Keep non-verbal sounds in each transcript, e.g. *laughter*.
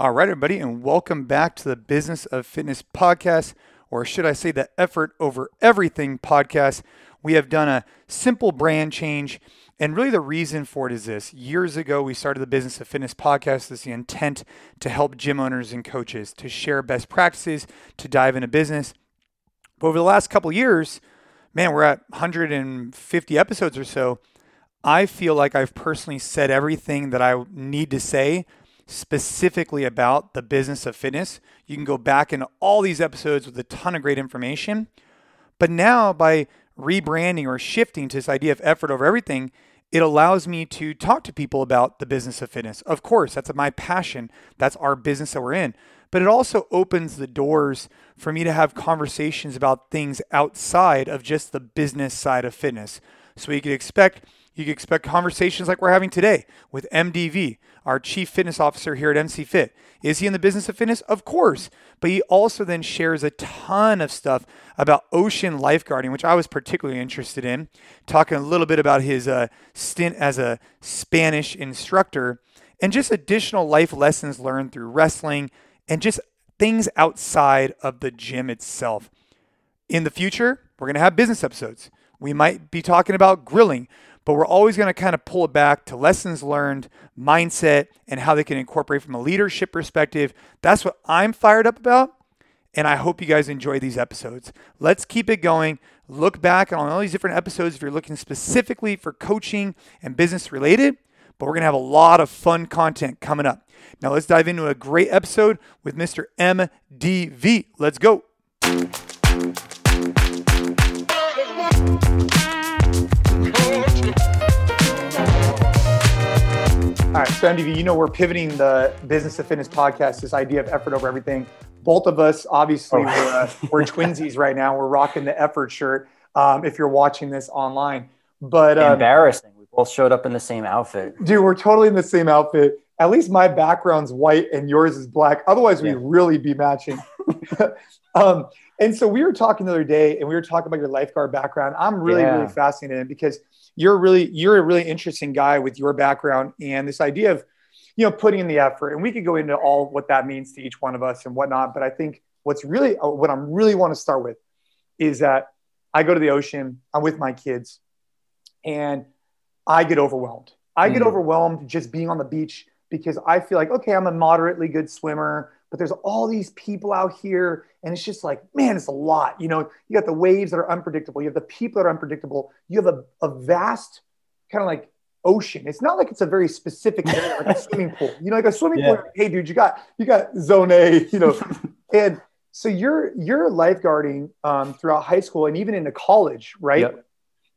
All right, everybody, and welcome back to the Business of Fitness podcast, or should I say the Effort Over Everything podcast. We have done a simple brand change, and really the reason for it is this. Years ago, we started the Business of Fitness podcast with the intent to help gym owners and coaches to share best practices, to dive into business. But over the last couple years, man, we're at 150 episodes or so. I feel like I've personally said everything that I need to say specifically about the business of fitness. You can go back into all these episodes with a ton of great information. But now, by rebranding or shifting to this idea of effort over everything, it allows me to talk to people about the business of fitness. Of course, that's my passion, that's our business that we're in. But it also opens the doors for me to have conversations about things outside of just the business side of fitness. So you could expect you can expect conversations like we're having today with MDV, our chief fitness officer here at NC Fit. Is he in the business of fitness? Of course. But he also then shares a ton of stuff about ocean lifeguarding, which I was particularly interested in, talking a little bit about his uh, stint as a Spanish instructor and just additional life lessons learned through wrestling and just things outside of the gym itself. In the future, we're going to have business episodes. We might be talking about grilling but we're always going to kind of pull it back to lessons learned, mindset, and how they can incorporate from a leadership perspective. That's what I'm fired up about. And I hope you guys enjoy these episodes. Let's keep it going. Look back on all these different episodes if you're looking specifically for coaching and business related. But we're going to have a lot of fun content coming up. Now, let's dive into a great episode with Mr. MDV. Let's go. All right, so MDV, you know we're pivoting the business of fitness podcast, this idea of effort over everything. Both of us, obviously, oh. we're, uh, we're *laughs* twinsies right now. We're rocking the effort shirt. Um, if you're watching this online, but um, embarrassing. We both showed up in the same outfit, dude. We're totally in the same outfit. At least my background's white and yours is black. Otherwise, yeah. we'd really be matching. *laughs* um, and so we were talking the other day, and we were talking about your lifeguard background. I'm really, yeah. really fascinated because you're really you're a really interesting guy with your background and this idea of you know putting in the effort. And we could go into all what that means to each one of us and whatnot but i think what's really uh, what i'm really want to start with is that i go to the ocean i'm with my kids and i get overwhelmed. I get mm. overwhelmed just being on the beach because i feel like okay i'm a moderately good swimmer but there's all these people out here and it's just like man it's a lot you know? You got the waves that are unpredictable you have the people that are unpredictable you have a, a vast kind of like ocean. It's not like it's a very specific area like a *laughs* swimming pool. You know like a swimming yeah. pool hey dude you got you got zone a you know? *laughs* And so you're you're lifeguarding um, throughout high school and even into college right? Yep.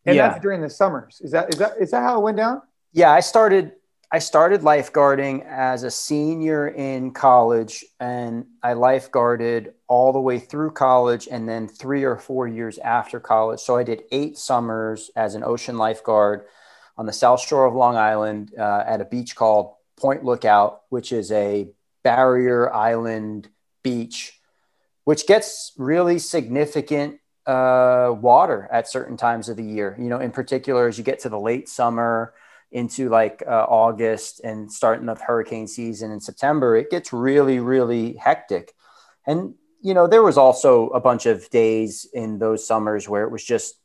and yeah. that's during the summers. Is that is that is that how it went down? Yeah i started I started lifeguarding as a senior in college, and I lifeguarded all the way through college and then three or four years after college. So I did eight summers as an ocean lifeguard on the south shore of Long Island uh, at a beach called Point Lookout, which is a barrier island beach, which gets really significant uh, water at certain times of the year. You know, in particular, as you get to the late summer into like uh, August and starting of hurricane season in September, it gets really, really hectic. And, you know, there was also a bunch of days in those summers where it was just,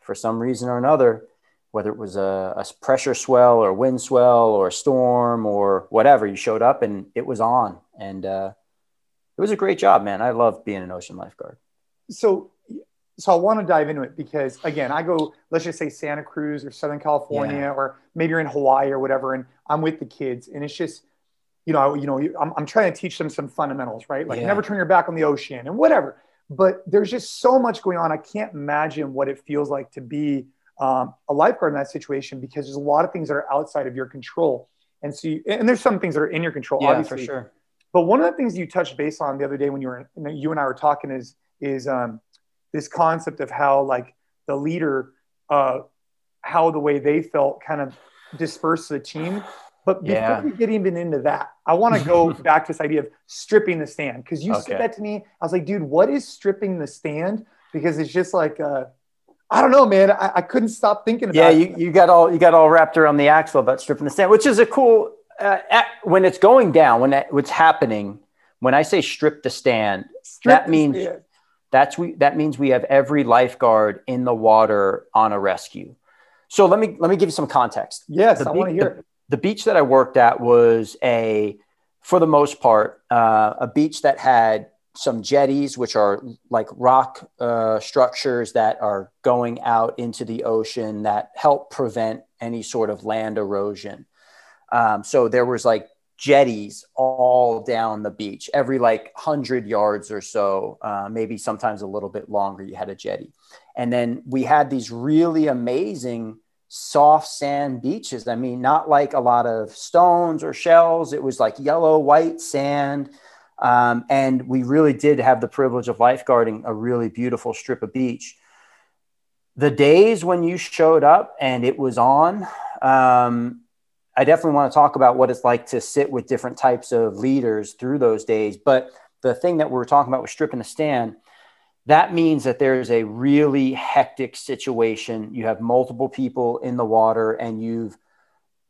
for some reason or another, whether it was a, a pressure swell or wind swell or a storm or whatever, you showed up and it was on. And uh, it was a great job, man. I love being an ocean lifeguard. So so I want to dive into it because again, I go, let's just say Santa Cruz or Southern California, yeah. or maybe you're in Hawaii or whatever, and I'm with the kids, and it's just, you know, you know, I'm, I'm trying to teach them some fundamentals, right? Like yeah. never turn your back on the ocean and whatever. But there's just so much going on. I can't imagine what it feels like to be um, a lifeguard in that situation because there's a lot of things that are outside of your control. And so, you, and there's some things that are in your control, yeah, obviously. for sure. But one of the things you touched base on the other day when you were, you and I were talking is, is um, this concept of how like the leader, uh, how the way they felt kind of dispersed the team. But before yeah. we get even into that, I want to go *laughs* back to this idea of stripping the stand because you okay. said that to me. I was like, dude, what is stripping the stand? Because it's just like, uh, I don't know, man. I, I couldn't stop thinking about. Yeah, you, you got all you got all wrapped around the axle about stripping the stand, which is a cool uh, at, when it's going down, when that, what's happening, when I say strip the stand, strip that means stand. That's we that means we have every lifeguard in the water on a rescue. So let me let me give you some context. Yes, the I want to hear. The, the, beach that I worked at was a, for the most part, uh, a beach that had some jetties, which are like rock uh, structures that are going out into the ocean that help prevent any sort of land erosion. Um, so there was like jetties all down the beach, every like hundred yards or so, uh, maybe sometimes a little bit longer. You had a jetty, and then we had these really amazing soft sand beaches. I mean, not like a lot of stones or shells. It was like yellow, white sand um, and we really did have the privilege of lifeguarding a really beautiful strip of beach. The days when you showed up and it was on, um, I definitely want to talk about what it's like to sit with different types of leaders through those days. But the thing that we are talking about with stripping the stand, that means that there's a really hectic situation. You have multiple people in the water and you've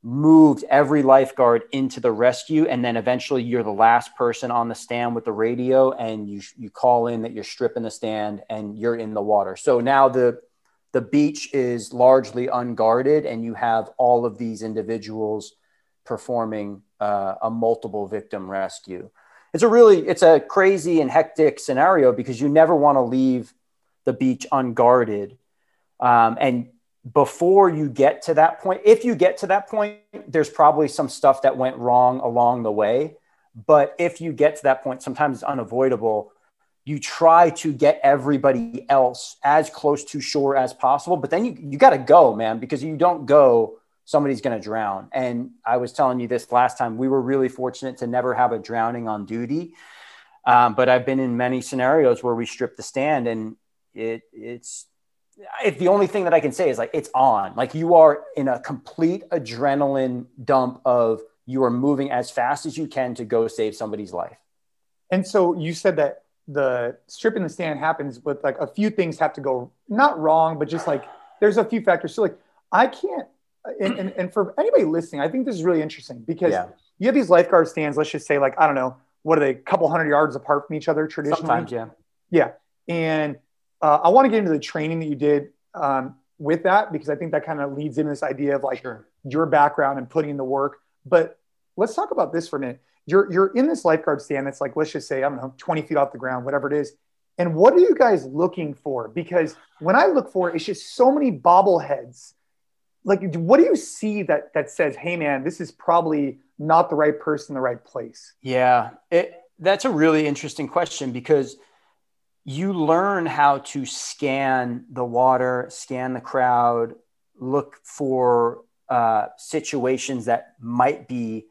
moved every lifeguard into the rescue and then eventually you're the last person on the stand with the radio and you you call in that you're stripping the stand and you're in the water so now the the beach is largely unguarded and you have all of these individuals performing uh, a multiple victim rescue it's a really it's a crazy and hectic scenario because you never want to leave the beach unguarded um, and before you get to that point, if you get to that point, there's probably some stuff that went wrong along the way. But if you get to that point, sometimes it's unavoidable. You try to get everybody else as close to shore as possible, but then you, you got to go, man, because you don't go, somebody's going to drown. And I was telling you this last time, we were really fortunate to never have a drowning on duty. Um, but I've been in many scenarios where we strip the stand and it, it's if the only thing that I can say is like it's on, like you are in a complete adrenaline dump of you are moving as fast as you can to go save somebody's life. And so you said that the strip in the stand happens, but like a few things have to go not wrong, but just like there's a few factors. So like I can't, and, and, and for anybody listening, I think this is really interesting because yeah. you have these lifeguard stands. Let's just say like I don't know, what are they, a couple hundred yards apart from each other traditionally? Sometimes, yeah. Yeah, and uh, I want to get into the training that you did um, with that because I think that kind of leads into this idea of like sure. your background and putting in the work. But let's talk about this for a minute. You're you're in this lifeguard stand that's like let's just say I don't know 20 feet off the ground, whatever it is. And what are you guys looking for? Because when I look for it, it's just so many bobbleheads. Like, what do you see that that says, "Hey, man, this is probably not the right person, the right place"? Yeah, it, that's a really interesting question because you learn how to scan the water, scan the crowd, look for uh, situations that might be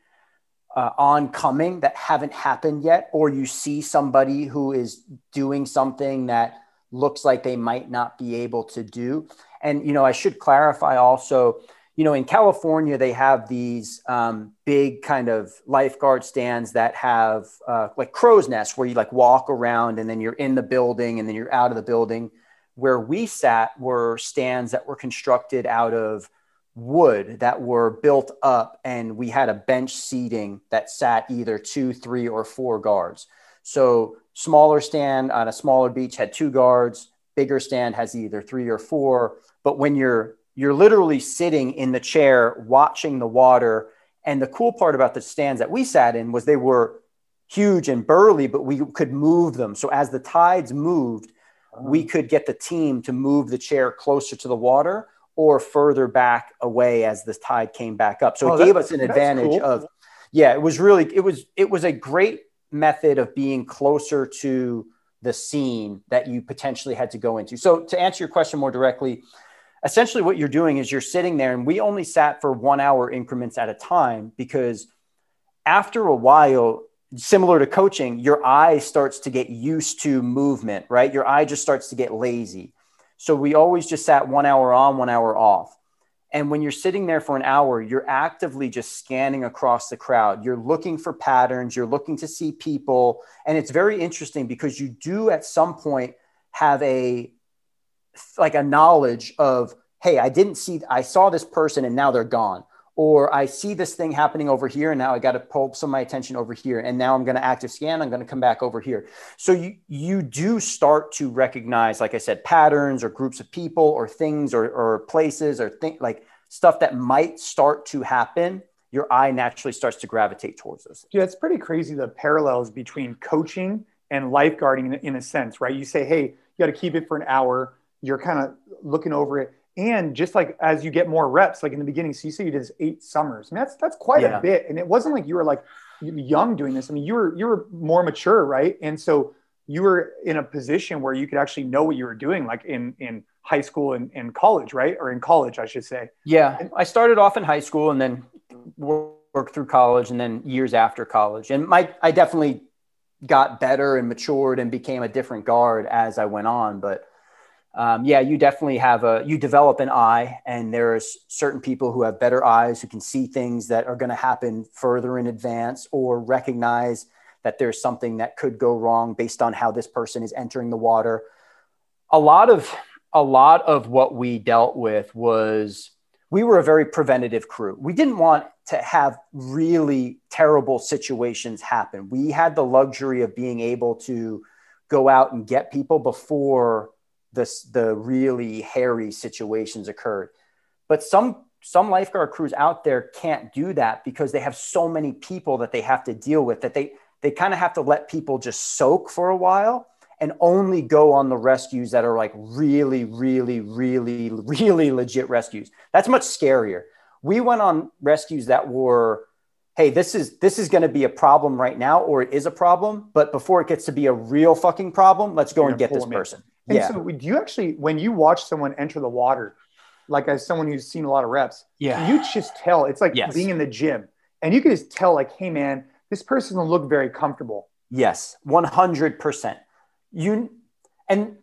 uh, oncoming that haven't happened yet, or you see somebody who is doing something that looks like they might not be able to do. And, you know, I should clarify also you know, in California, they have these um, big kind of lifeguard stands that have uh, like crow's nests where you like walk around and then you're in the building and then you're out of the building. Where we sat were stands that were constructed out of wood that were built up, and we had a bench seating that sat either two, three, or four guards. So, smaller stand on a smaller beach had two guards, bigger stand has either three or four. But when you're you're literally sitting in the chair watching the water. And the cool part about the stands that we sat in was they were huge and burly, but we could move them. So as the tides moved, we oh. could get the team to move the chair closer to the water or further back away as the tide came back up. So oh, it gave us an advantage cool. of, yeah, it was really, it was, it was a great method of being closer to the scene that you potentially had to go into. So to answer your question more directly, essentially what you're doing is you're sitting there and we only sat for one hour increments at a time because after a while similar to coaching your eye starts to get used to movement right your eye just starts to get lazy so we always just sat one hour on one hour off. And when you're sitting there for an hour you're actively just scanning across the crowd. You're looking for patterns. You're looking to see people. And it's very interesting because you do at some point have a like a knowledge of hey i didn't see i saw this person and now they're gone or I see this thing happening over here, and now I got to pull some of my attention over here, and now I'm going to active scan. I'm going to come back over here. So you you do start to recognize, like I said, patterns or groups of people or things or, or places or think like stuff that might start to happen. Your eye naturally starts to gravitate towards those. Yeah, it's pretty crazy the parallels between coaching and lifeguarding in, in a sense, right? You say, hey, you got to keep it for an hour. You're kind of looking over it and just like as you get more reps, like in the beginning, so you say you did this eight summers. I mean, that's that's quite yeah. a bit. And it wasn't like you were like young doing this. I mean, you were you were more mature, right? And so you were in a position where you could actually know what you were doing, like in in high school and, and college, right? Or in college, I should say. Yeah, I started off in high school and then worked through college, and then years after college. And my I definitely got better and matured and became a different guard as I went on, but um, yeah, you definitely have a, you develop an eye, and there's certain people who have better eyes who can see things that are going to happen further in advance or recognize that there's something that could go wrong based on how this person is entering the water. A lot of, a lot of what we dealt with was we were a very preventative crew. We didn't want to have really terrible situations happen. We had the luxury of being able to go out and get people before the, the really hairy situations occurred. But some some lifeguard crews out there can't do that because they have so many people that they have to deal with that they they kind of have to let people just soak for a while and only go on the rescues that are like really really really really legit rescues. That's much scarier. We went on rescues that were hey this is this is going to be a problem right now or it is a problem but before it gets to be a real fucking problem let's go and get this person and yeah. so, do you actually, when you watch someone enter the water, like as someone who's seen a lot of reps, yeah, you just tell. It's like yes. being in the gym, and you can just tell, like, hey, man, this person will look very comfortable. Yes, one hundred percent. You and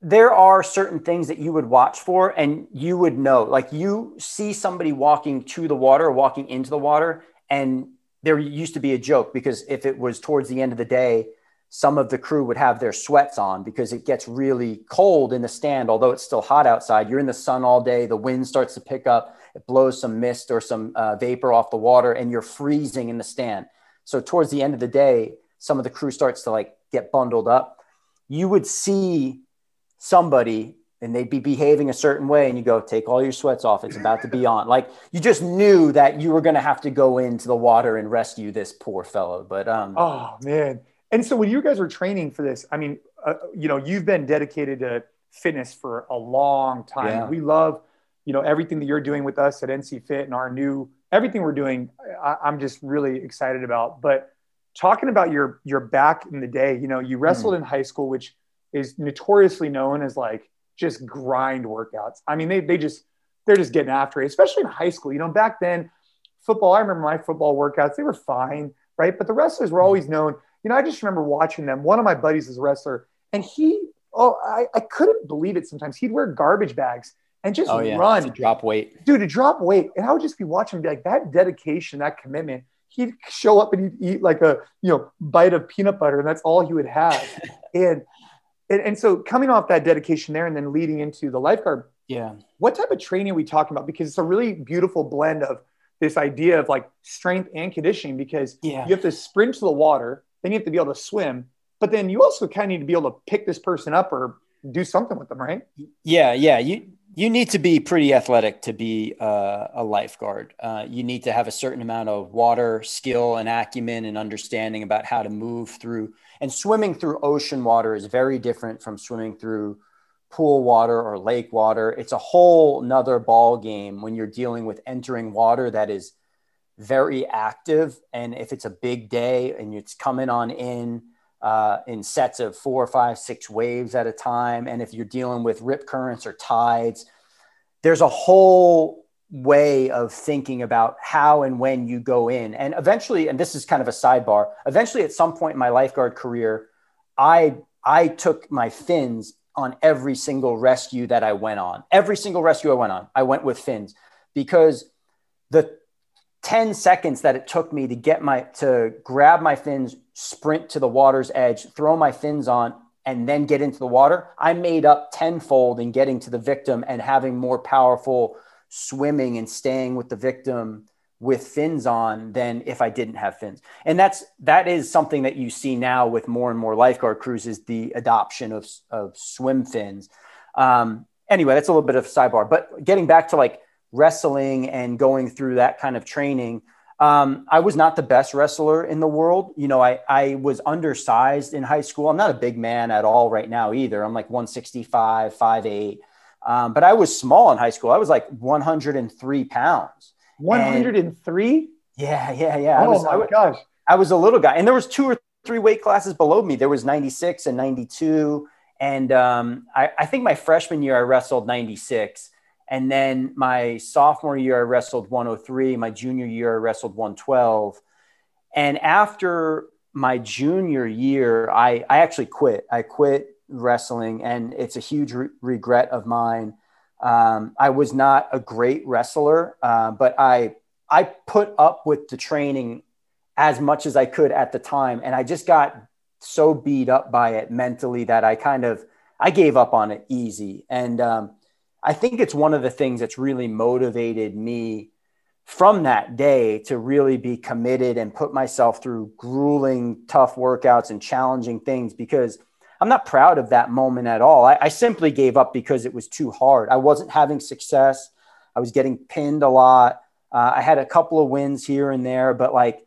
there are certain things that you would watch for, and you would know, like, you see somebody walking to the water, walking into the water, and there used to be a joke because if it was towards the end of the day some of the crew would have their sweats on because it gets really cold in the stand, although it's still hot outside. You're in the sun all day, the wind starts to pick up, it blows some mist or some uh, vapor off the water, and you're freezing in the stand. So, towards the end of the day, some of the crew starts to like get bundled up. You would see somebody and they'd be behaving a certain way and you go take all your sweats off it's about to be on like you just knew that you were going to have to go into the water and rescue this poor fellow but um oh man and so when you guys were training for this, I mean, uh, you know, you've been dedicated to fitness for a long time. Yeah. We love, you know, everything that you're doing with us at NC Fit and our new everything we're doing. I, I'm just really excited about. But talking about your your back in the day, you know, you wrestled mm. in high school, which is notoriously known as like just grind workouts. I mean, they they just they're just getting after it, especially in high school. You know, back then, football. I remember my football workouts; they were fine, right? But the wrestlers were always known you know, I just remember watching them. One of my buddies is a wrestler, and he, oh, I, I couldn't believe it sometimes. He'd wear garbage bags and just oh, yeah. run. To drop weight. Dude, to drop weight. And I would just be watching be like, that dedication, that commitment. He'd show up and he'd eat like a, you know, bite of peanut butter, and that's all he would have. *laughs* and, and and so coming off that dedication there and then leading into the lifeguard. Yeah. What type of training are we talking about? Because it's a really beautiful blend of this idea of like strength and conditioning because yeah. you have to sprint to the water then you have to be able to swim. But then you also kind of need to be able to pick this person up or do something with them, right? Yeah, yeah. You you need to be pretty athletic to be uh, a lifeguard. Uh, you need to have a certain amount of water skill and acumen and understanding about how to move through. And swimming through ocean water is very different from swimming through pool water or lake water. It's a whole nother ball game when you're dealing with entering water that is very active. And if it's a big day and it's coming on in uh, in sets of four, five, six waves at a time, and if you're dealing with rip currents or tides, there's a whole way of thinking about how and when you go in. And eventually, and this is kind of a sidebar, eventually at some point in my lifeguard career, I I took my fins on every single rescue that I went on. Every single rescue I went on, I went with fins because the 10 seconds that it took me to get my to grab my fins sprint to the water's edge throw my fins on and then get into the water i made up tenfold in getting to the victim and having more powerful swimming and staying with the victim with fins on than if I didn't have fins. And that's that is something that you see now with more and more lifeguard crews is the adoption of, of swim fins. Um, anyway, that's a little bit of sidebar. But getting back to like wrestling and going through that kind of training, um, I was not the best wrestler in the world. You know, I, I was undersized in high school. I'm not a big man at all right now either. I'm like 165, 5'8. Um, but I was small in high school. I was like 103 pounds. 103? Yeah, yeah, yeah. Oh I was, my I was, gosh. I was a little guy, and there was two or three weight classes below me. There was 96 and 92, and um, I, I think my freshman year I wrestled 96, and then my sophomore year I wrestled 103. My junior year I wrestled 112, and after my junior year, I I actually quit. I quit wrestling, and it's a huge re- regret of mine. Um, I was not a great wrestler, uh, but I I put up with the training as much as I could at the time, and I just got so beat up by it mentally that I kind of I gave up on it easy. And um, I think it's one of the things that's really motivated me from that day to really be committed and put myself through grueling, tough workouts and challenging things because I'm not proud of that moment at all. I, I, simply gave up because it was too hard. I wasn't having success. I was getting pinned a lot. Uh, I had a couple of wins here and there, but like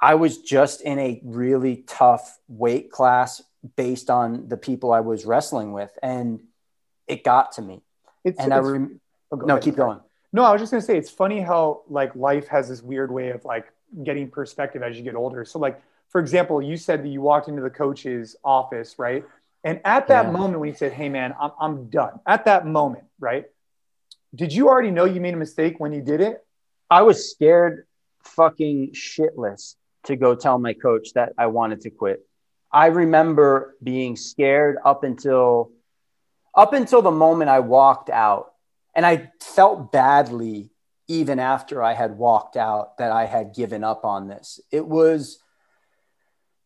I was just in a really tough weight class based on the people I was wrestling with, and it got to me. It's, and it's, I rem- oh, no, ahead. keep going. No, I was just gonna say it's funny how like life has this weird way of like getting perspective as you get older. So like for example, you said that you walked into the coach's office, right? And at that yeah. moment when you said, "Hey, man, I'm I'm done," at that moment, right? Did you already know you made a mistake when you did it? I was scared, fucking shitless, to go tell my coach that I wanted to quit. I remember being scared up until up until the moment I walked out, and I felt badly even after I had walked out that I had given up on this. It was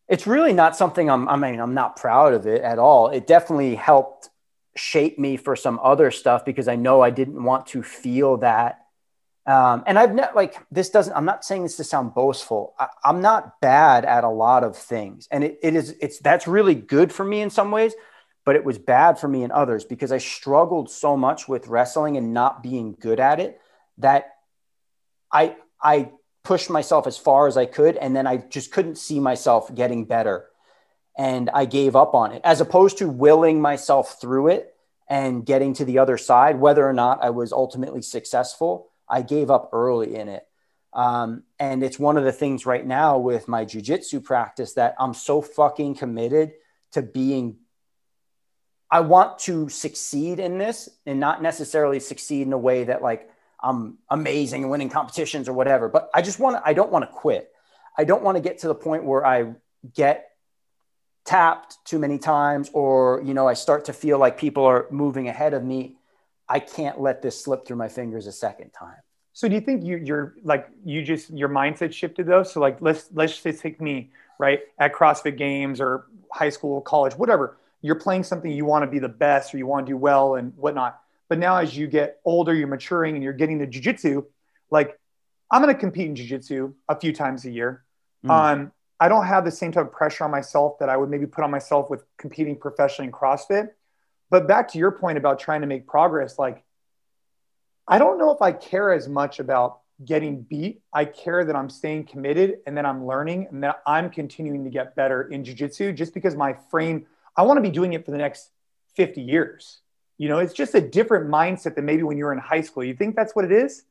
it's really not something I'm, I mean, I'm not proud of it at all. It definitely helped shape me for some other stuff because I know I didn't want to feel that. Um, and I've not like this doesn't, I'm not saying this to sound boastful. I, am not bad at a lot of things. And it, it is, it's, that's really good for me in some ways, but it was bad for me and others because I struggled so much with wrestling and not being good at it that I, I pushed myself as far as I could. And then I just couldn't see myself getting better. And I gave up on it as opposed to willing myself through it and getting to the other side, whether or not I was ultimately successful. I gave up early in it. Um, and it's one of the things right now with my jujitsu practice that I'm so fucking committed to being. I want to succeed in this and not necessarily succeed in a way that like I'm amazing and winning competitions or whatever. But I just want to, I don't want to quit. I don't want to get to the point where I get tapped too many times or, you know, I start to feel like people are moving ahead of me. I can't let this slip through my fingers a second time. So do you think you, you're like, you just, your mindset shifted though? So like, let's, let's just take me right at CrossFit games or high school, college, whatever. You're playing something you want to be the best or you want to do well and whatnot but now, as you get older, you're maturing and you're getting the jujitsu. Like, I'm going to compete in jujitsu a few times a year. Mm. Um, I don't have the same type of pressure on myself that I would maybe put on myself with competing professionally in CrossFit. But back to your point about trying to make progress, like, I don't know if I care as much about getting beat. I care that I'm staying committed and that I'm learning and that I'm continuing to get better in jujitsu just because my frame, I want to be doing it for the next 50 years. You know, it's just a different mindset than maybe when you were in high school. You think that's what it is?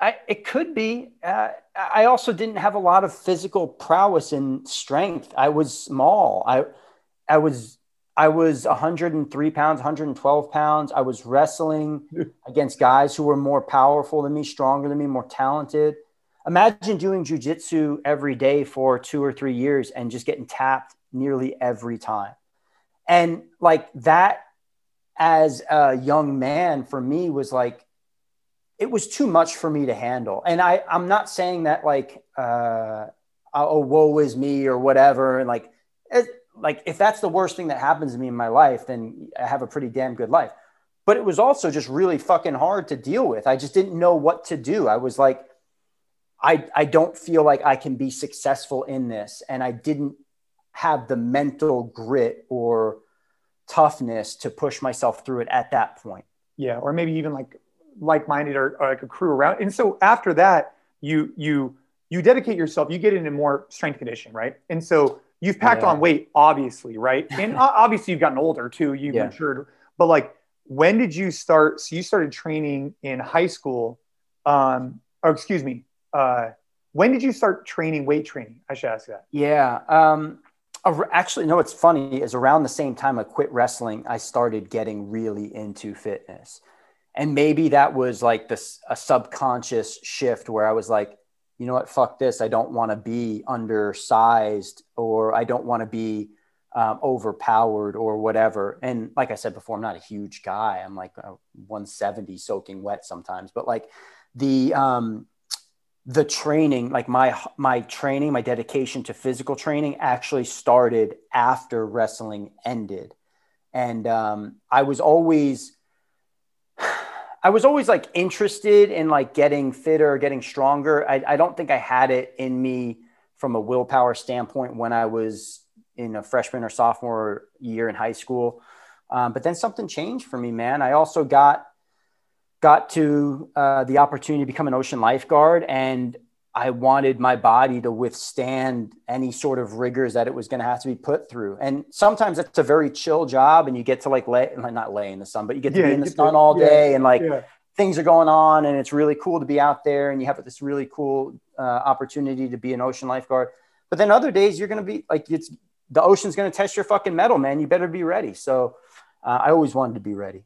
I, it could be. Uh, I also didn't have a lot of physical prowess and strength. I was small. I, I was, I was 103 pounds, 112 pounds. I was wrestling *laughs* against guys who were more powerful than me, stronger than me, more talented. Imagine doing jujitsu every day for two or three years and just getting tapped nearly every time. And like that as a young man for me was like it was too much for me to handle and i i'm not saying that like uh oh woe is me or whatever and like it, like if that's the worst thing that happens to me in my life then i have a pretty damn good life but it was also just really fucking hard to deal with. I just didn't know what to do. I was like, I, I don't feel like I can be successful in this. And I didn't have the mental grit or toughness to push myself through it at that point. Yeah. Or maybe even like like-minded or, or like a crew around. And so after that, you, you, you dedicate yourself, you get into more strength conditioning, right? And so you've packed yeah. on weight, obviously, right? *laughs* And obviously you've gotten older too. You've yeah. matured, but like, when did you start? So you started training in high school. Um, or excuse me. Uh, when did you start training weight training? I should ask that. Yeah. Um, actually, no, it's funny is around the same time I quit wrestling, I started getting really into fitness. And maybe that was like this, a subconscious shift where I was like, you know what, fuck this. I don't want to be undersized or I don't want to be um, overpowered or whatever. And like I said before, I'm not a huge guy. I'm like 170 soaking wet sometimes, but like the, um, the training, like my, my training, my dedication to physical training actually started after wrestling ended. And um, I was always, *sighs* I was always like interested in like getting fitter, getting stronger. I, I don't think I had it in me from a willpower standpoint when I was in a freshman or sophomore year in high school. Um, but then something changed for me, man. I also got got to uh, the opportunity to become an ocean lifeguard, and I wanted my body to withstand any sort of rigors that it was going to have to be put through. And sometimes it's a very chill job, and you get to like lay, not lay in the sun, but you get to yeah, be in the sun to, all day, yeah, and like yeah. things are going on, and it's really cool to be out there, and you have this really cool uh, opportunity to be an ocean lifeguard. But then other days you're going to be like it's the ocean's going to test your fucking mettle, man. You better be ready. So uh, I always wanted to be ready.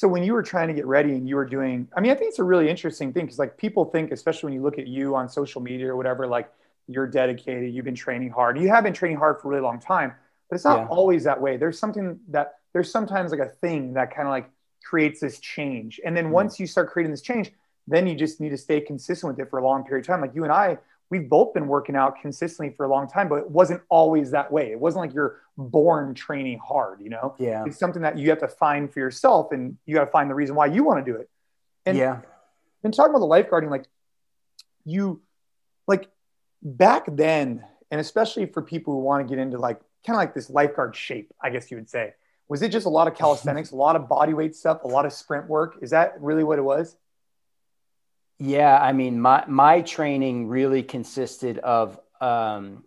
So when you were trying to get ready and you were doing, I mean, I think it's a really interesting thing because like people think, especially when you look at you on social media or whatever, like you're dedicated, you've been training hard. You have been training hard for a really long time, but it's not yeah. always that way. There's something that there's sometimes like a thing that kind of like creates this change. And then mm once you start creating this change, then you just need to stay consistent with it for a long period of time. Like you and I, we've both been working out consistently for a long time, but it wasn't always that way. It wasn't like you're born training hard, you know? Yeah. It's something that you have to find for yourself and you got to find the reason why you want to do it. And yeah. And talking about the lifeguarding, like you, like back then, and especially for people who want to get into like kind of like this lifeguard shape, I guess you would say, was it just a lot of calisthenics, a lot of body weight stuff, a lot of sprint work? Is that really what it was? Yeah, I mean, my my training really consisted of. Um,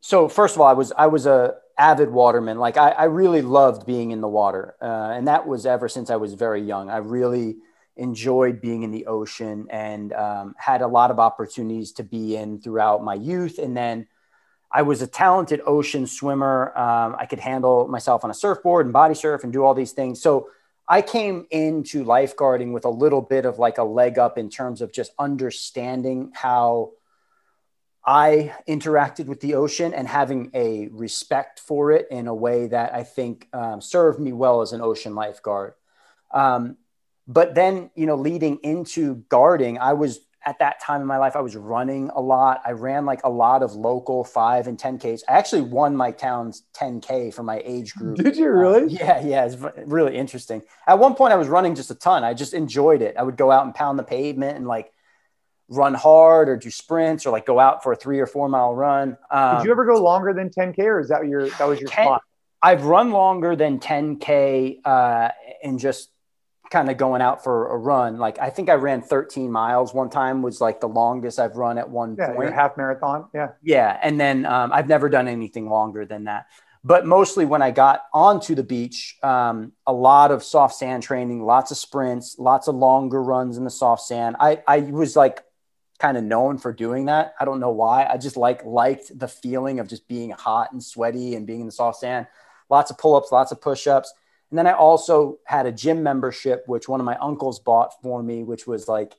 so first of all, I was I was a avid waterman. Like I, I really loved being in the water, uh, and that was ever since I was very young. I really enjoyed being in the ocean and um, had a lot of opportunities to be in throughout my youth, and then. I was a talented ocean swimmer. Um, I could handle myself on a surfboard and body surf and do all these things. So I came into lifeguarding with a little bit of like a leg up in terms of just understanding how I interacted with the ocean and having a respect for it in a way that I think um, served me well as an ocean lifeguard. Um, but then, you know, leading into guarding, I was at that time in my life, I was running a lot. I ran like a lot of local five and 10Ks. I actually won my town's 10K for my age group. Did you really? Uh, yeah, yeah. It's really interesting. At one point, I was running just a ton. I just enjoyed it. I would go out and pound the pavement and like run hard or do sprints or like go out for a three or four mile run. Um, Did you ever go longer than 10K or is that your, that was your 10, spot? I've run longer than 10K uh, in just kind of going out for a run. Like I think I ran 13 miles one time was like the longest I've run at one yeah, point. half marathon. Yeah. Yeah. And then um, I've never done anything longer than that. But mostly when I got onto the beach, um, a lot of soft sand training, lots of sprints, lots of longer runs in the soft sand. I, I was like kind of known for doing that. I don't know why. I just like liked the feeling of just being hot and sweaty and being in the soft sand. Lots of pull-ups, lots of push-ups and then I also had a gym membership, which one of my uncles bought for me, which was like,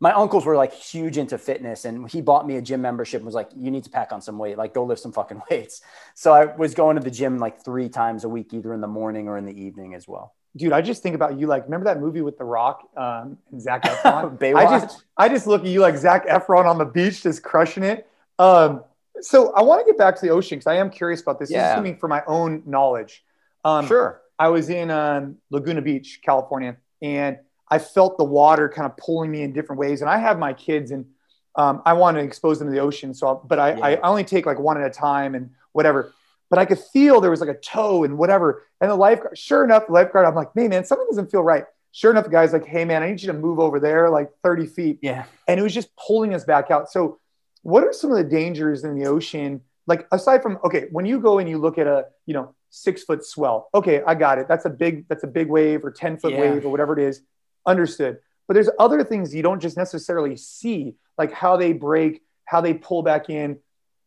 my uncles were like huge into fitness and he bought me a gym membership and was like, you need to pack on some weight, like go lift some fucking *laughs* weights. So I was going to the gym like three times a week, either in the morning or in the evening as well. Dude, I just think about you. Like, remember that movie with The Rock um, and Zac *laughs* Efron? I just, I just look at you like Zac Efron on the beach, just crushing it. Um, so I want to get back to the ocean because I am curious about this. Yeah. This is for my own knowledge. Um, sure. I was in um, Laguna Beach, California, and I felt the water kind of pulling me in different ways. And I have my kids, and um, I want to expose them to the ocean. So, but I, yeah. I only take like one at a time and whatever. But I could feel there was like a tow and whatever. And the lifeguard, sure enough, the lifeguard, I'm like, hey man, something doesn't feel right. Sure enough, the guy's like, hey man, I need you to move over there like 30 feet. Yeah. And it was just pulling us back out. So, what are some of the dangers in the ocean? Like aside from okay, when you go and you look at a you know six foot swell, okay, I got it. That's a big that's a big wave or ten foot yeah. wave or whatever it is. Understood. But there's other things you don't just necessarily see, like how they break, how they pull back in.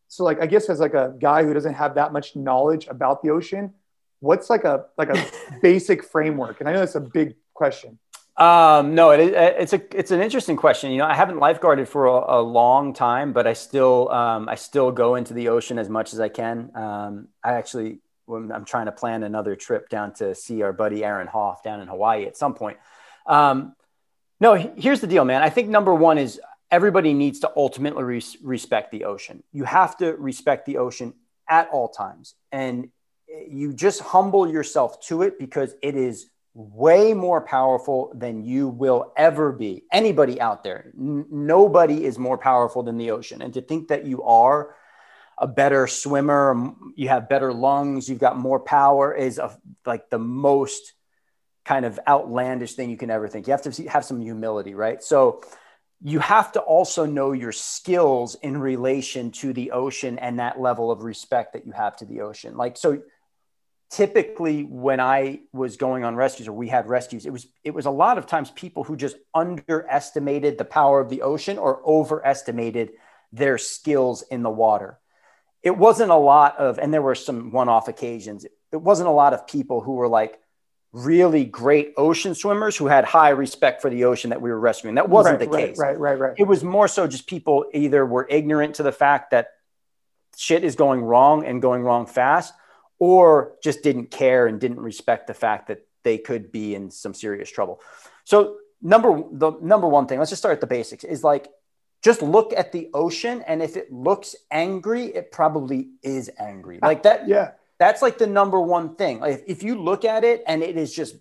So like I guess as like a guy who doesn't have that much knowledge about the ocean, what's like a like a *laughs* basic framework? And I know that's a big question. Um, no, it, it's a it's an interesting question. You know, I haven't lifeguarded for a, a long time, but I still um, I still go into the ocean as much as I can. Um, I actually I'm trying to plan another trip down to see our buddy Aaron Hoff down in Hawaii at some point. Um, no, here's the deal, man. I think number one is everybody needs to ultimately res- respect the ocean. You have to respect the ocean at all times, and you just humble yourself to it because it is way more powerful than you will ever be. Anybody out there, n- nobody is more powerful than the ocean. And to think that you are a better swimmer, you have better lungs, you've got more power is a, like the most kind of outlandish thing you can ever think. You have to have some humility, right? So you have to also know your skills in relation to the ocean and that level of respect that you have to the ocean. Like, so typically when I was going on rescues or we had rescues, it was it was a lot of times people who just underestimated the power of the ocean or overestimated their skills in the water. It wasn't a lot of, and there were some one-off occasions. It wasn't a lot of people who were like really great ocean swimmers who had high respect for the ocean that we were rescuing. That wasn't right, the right, case. Right, right, right. It was more so just people either were ignorant to the fact that shit is going wrong and going wrong fast, or just didn't care and didn't respect the fact that they could be in some serious trouble. So number the number one thing, let's just start at the basics, is like just look at the ocean and if it looks angry, it probably is angry. Like that yeah. That's like the number one thing. Like if you look at it and it is just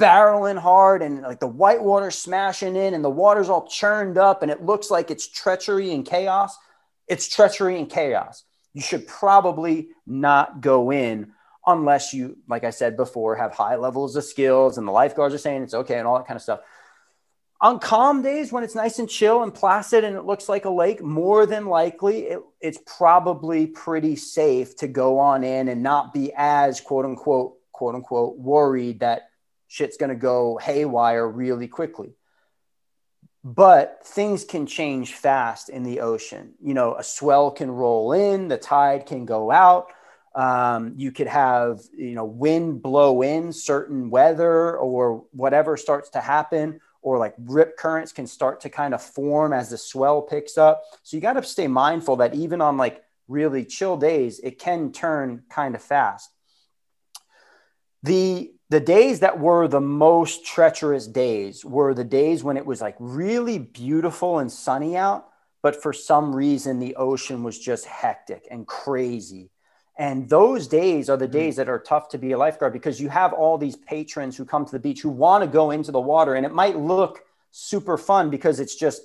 barreling hard and like the white water smashing in and the water's all churned up and it looks like it's treachery and chaos, it's treachery and chaos you should probably not go in unless you, like I said before, have high levels of skills and the lifeguards are saying it's okay and all that kind of stuff. On calm days when it's nice and chill and placid and it looks like a lake, more than likely it, it's probably pretty safe to go on in and not be as quote unquote, quote unquote, worried that shit's going to go haywire really quickly but things can change fast in the ocean. You know, a swell can roll in, the tide can go out. Um, you could have, you know, wind blow in certain weather or whatever starts to happen, or like rip currents can start to kind of form as the swell picks up. So you got to stay mindful that even on like really chill days, it can turn kind of fast. The the days that were the most treacherous days were the days when it was like really beautiful and sunny out, but for some reason the ocean was just hectic and crazy. And those days are the mm. days that are tough to be a lifeguard because you have all these patrons who come to the beach who want to go into the water and it might look super fun because it's just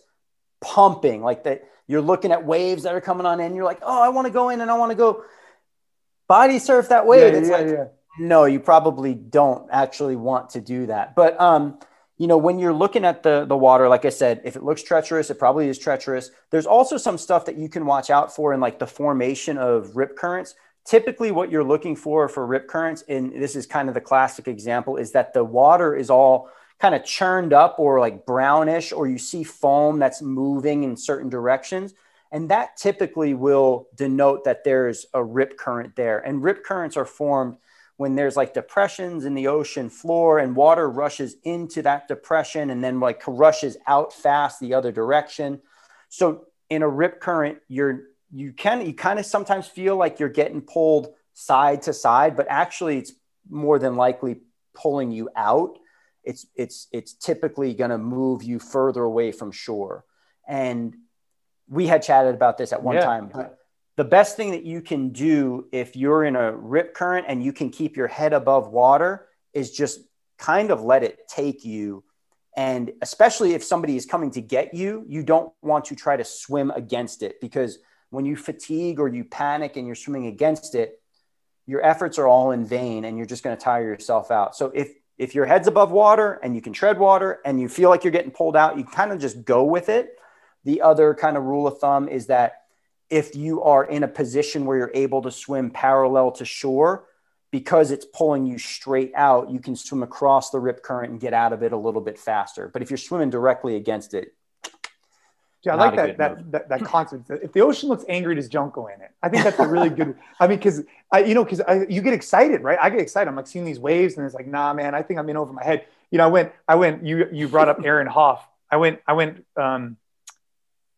pumping like that you're looking at waves that are coming on in you're like oh i want to go in and i want to go body surf that wave yeah, it's yeah, like yeah no, you probably don't actually want to do that. But um, you know, when you're looking at the the water, like I said, if it looks treacherous, it probably is treacherous. There's also some stuff that you can watch out for in like the formation of rip currents. Typically, what you're looking for for rip currents, and this is kind of the classic example, is that the water is all kind of churned up or like brownish, or you see foam that's moving in certain directions. And that typically will denote that there's a rip current there. And rip currents are formed when there's like depressions in the ocean floor and water rushes into that depression and then like rushes out fast the other direction. So in a rip current, you're you can you kind of sometimes feel like you're getting pulled side to side, but actually it's more than likely pulling you out. It's it's it's typically going to move you further away from shore. And we had chatted about this at one yeah. time. But the best thing that you can do if you're in a rip current and you can keep your head above water is just kind of let it take you. And especially if somebody is coming to get you, you don't want to try to swim against it because when you fatigue or you panic and you're swimming against it, your efforts are all in vain and you're just going to tire yourself out. So if if your head's above water and you can tread water and you feel like you're getting pulled out, you kind of just go with it. The other kind of rule of thumb is that if you are in a position where you're able to swim parallel to shore, because it's pulling you straight out, you can swim across the rip current and get out of it a little bit faster. But if you're swimming directly against it, yeah, I like that that, that, that concept. If the ocean looks angry, does don't go in it. I think that's a really good. *laughs* I mean, because I, you know, because you get excited, right? I get excited. I'm like seeing these waves, and it's like, nah, man, I think I'm in over my head. You know, I went, I went. You you brought up Aaron Hoff. I went, I went um,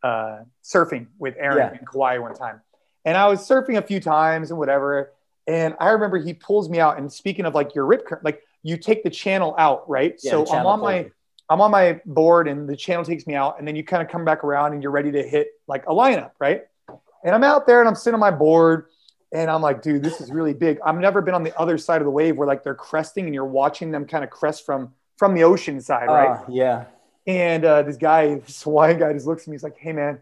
uh, surfing with Aaron yeah. in Kauai one time, and I was surfing a few times and whatever. And I remember he pulls me out. And speaking of like your rip current, like you take the channel out, right? Yeah, so I'm on my I'm on my board and the channel takes me out, and then you kind of come back around and you're ready to hit like a lineup, right? And I'm out there and I'm sitting on my board and I'm like, dude, this is really big. I've never been on the other side of the wave where like they're cresting and you're watching them kind of crest from from the ocean side, right? Uh, yeah. And uh, this guy, *laughs* this Hawaiian guy, just looks at me. He's like, hey man,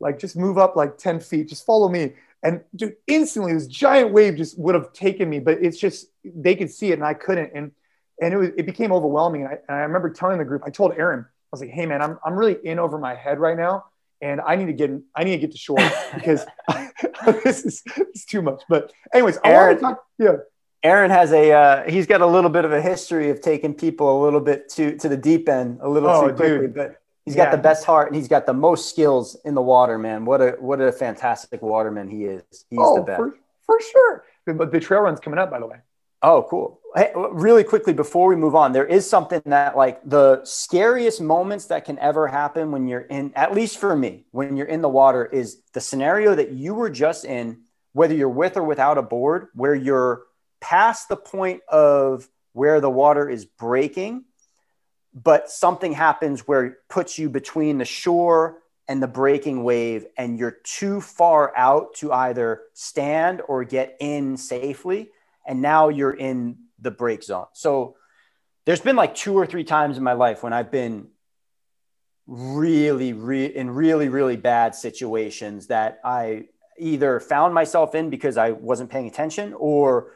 like just move up like 10 feet, just follow me. And dude, instantly this giant wave just would have taken me, but it's just they could see it and I couldn't. And and it was it became overwhelming. And I, and I remember telling the group, I told Aaron, I was like, hey man, I'm I'm really in over my head right now, and I need to get I need to get to shore *laughs* because *laughs* this is it's too much. But anyways, Aaron, I talk, yeah. Aaron has a uh, he's got a little bit of a history of taking people a little bit to to the deep end a little oh, too quickly, dude. but he's yeah. got the best heart and he's got the most skills in the water, man. What a what a fantastic waterman he is. He's oh, the best. For, for sure. But the trail run's coming up, by the way. Oh, cool. Hey, really quickly before we move on, there is something that like the scariest moments that can ever happen when you're in, at least for me, when you're in the water is the scenario that you were just in, whether you're with or without a board, where you're past the point of where the water is breaking, but something happens where it puts you between the shore and the breaking wave, and you're too far out to either stand or get in safely and now you're in the break zone. So there's been like two or three times in my life when I've been really, re- in really, really bad situations that I either found myself in because I wasn't paying attention or